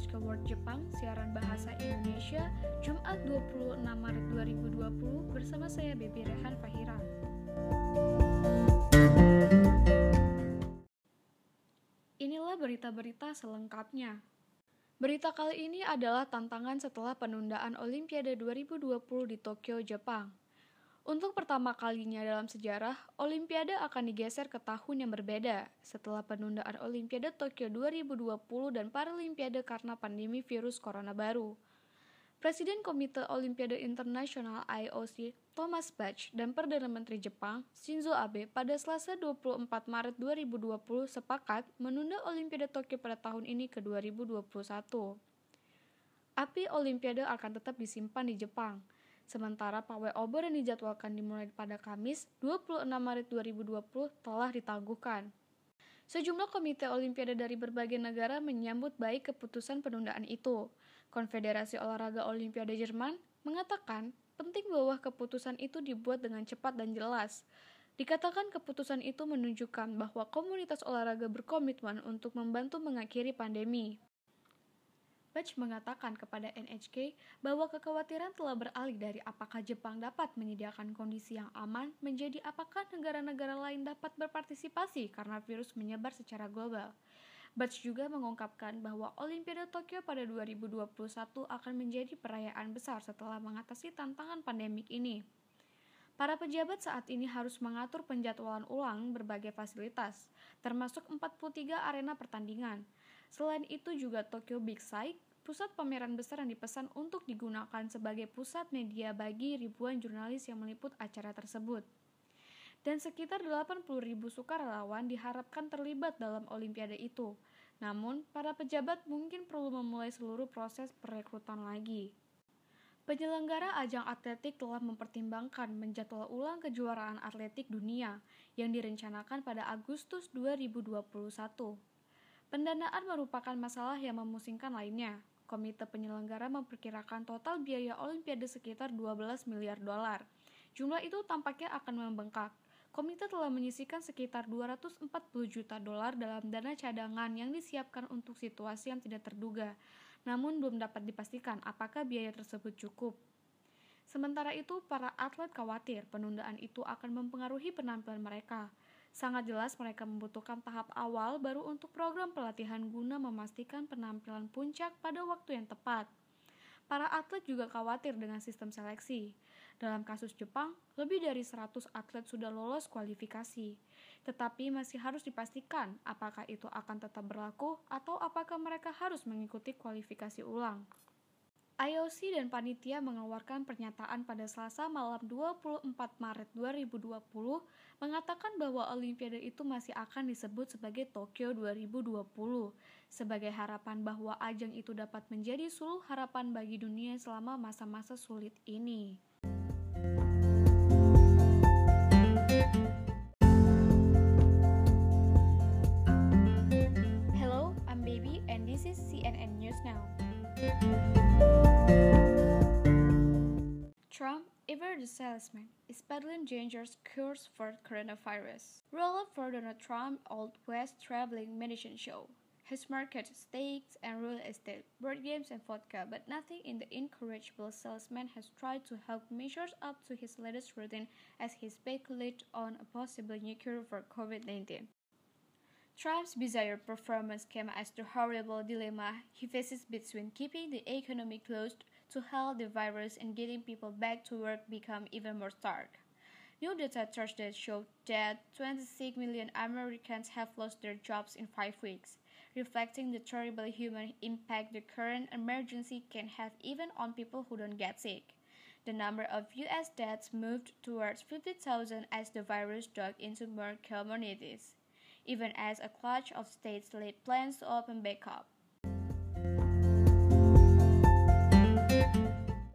NHK World Jepang, siaran bahasa Indonesia, Jumat 26 Maret 2020 bersama saya Baby Rehan Fahira. Inilah berita-berita selengkapnya. Berita kali ini adalah tantangan setelah penundaan Olimpiade 2020 di Tokyo, Jepang. Untuk pertama kalinya dalam sejarah, Olimpiade akan digeser ke tahun yang berbeda setelah penundaan Olimpiade Tokyo 2020 dan Paralimpiade karena pandemi virus corona baru. Presiden Komite Olimpiade Internasional IOC Thomas Bach dan Perdana Menteri Jepang Shinzo Abe pada Selasa 24 Maret 2020 sepakat menunda Olimpiade Tokyo pada tahun ini ke 2021. Api Olimpiade akan tetap disimpan di Jepang, Sementara pawai obor yang dijadwalkan dimulai pada Kamis 26 Maret 2020 telah ditangguhkan. Sejumlah komite olimpiade dari berbagai negara menyambut baik keputusan penundaan itu. Konfederasi Olahraga Olimpiade Jerman mengatakan penting bahwa keputusan itu dibuat dengan cepat dan jelas. Dikatakan keputusan itu menunjukkan bahwa komunitas olahraga berkomitmen untuk membantu mengakhiri pandemi. Batch mengatakan kepada NHK bahwa kekhawatiran telah beralih dari apakah Jepang dapat menyediakan kondisi yang aman menjadi apakah negara-negara lain dapat berpartisipasi karena virus menyebar secara global. Batch juga mengungkapkan bahwa Olimpiade Tokyo pada 2021 akan menjadi perayaan besar setelah mengatasi tantangan pandemik ini. Para pejabat saat ini harus mengatur penjadwalan ulang berbagai fasilitas, termasuk 43 arena pertandingan, Selain itu juga Tokyo Big Sight, pusat pameran besar yang dipesan untuk digunakan sebagai pusat media bagi ribuan jurnalis yang meliput acara tersebut. Dan sekitar 80 ribu sukarelawan diharapkan terlibat dalam olimpiade itu. Namun, para pejabat mungkin perlu memulai seluruh proses perekrutan lagi. Penyelenggara ajang atletik telah mempertimbangkan menjadwal ulang kejuaraan atletik dunia yang direncanakan pada Agustus 2021. Pendanaan merupakan masalah yang memusingkan lainnya. Komite penyelenggara memperkirakan total biaya Olimpiade sekitar 12 miliar dolar. Jumlah itu tampaknya akan membengkak. Komite telah menyisikan sekitar 240 juta dolar dalam dana cadangan yang disiapkan untuk situasi yang tidak terduga, namun belum dapat dipastikan apakah biaya tersebut cukup. Sementara itu, para atlet khawatir penundaan itu akan mempengaruhi penampilan mereka. Sangat jelas mereka membutuhkan tahap awal baru untuk program pelatihan guna memastikan penampilan puncak pada waktu yang tepat. Para atlet juga khawatir dengan sistem seleksi. Dalam kasus Jepang, lebih dari 100 atlet sudah lolos kualifikasi. Tetapi masih harus dipastikan apakah itu akan tetap berlaku atau apakah mereka harus mengikuti kualifikasi ulang. IOC dan panitia mengeluarkan pernyataan pada Selasa malam 24 Maret 2020 mengatakan bahwa Olimpiade itu masih akan disebut sebagai Tokyo 2020 sebagai harapan bahwa ajang itu dapat menjadi suluh harapan bagi dunia selama masa-masa sulit ini. Ever the salesman, is peddling dangerous cures for coronavirus. Roll up for Donald Trump Old West traveling medicine show. His market steaks and real estate, board games and vodka, but nothing in the incorrigible salesman has tried to help measures up to his latest routine as he speculates on a possible new cure for COVID-19. Trump's bizarre performance came as the horrible dilemma he faces between keeping the economy closed to halt the virus and getting people back to work become even more stark. New data Thursday showed that 26 million Americans have lost their jobs in five weeks, reflecting the terrible human impact the current emergency can have even on people who don't get sick. The number of US deaths moved towards 50,000 as the virus dug into more communities even as a clutch of states laid plans to open back up.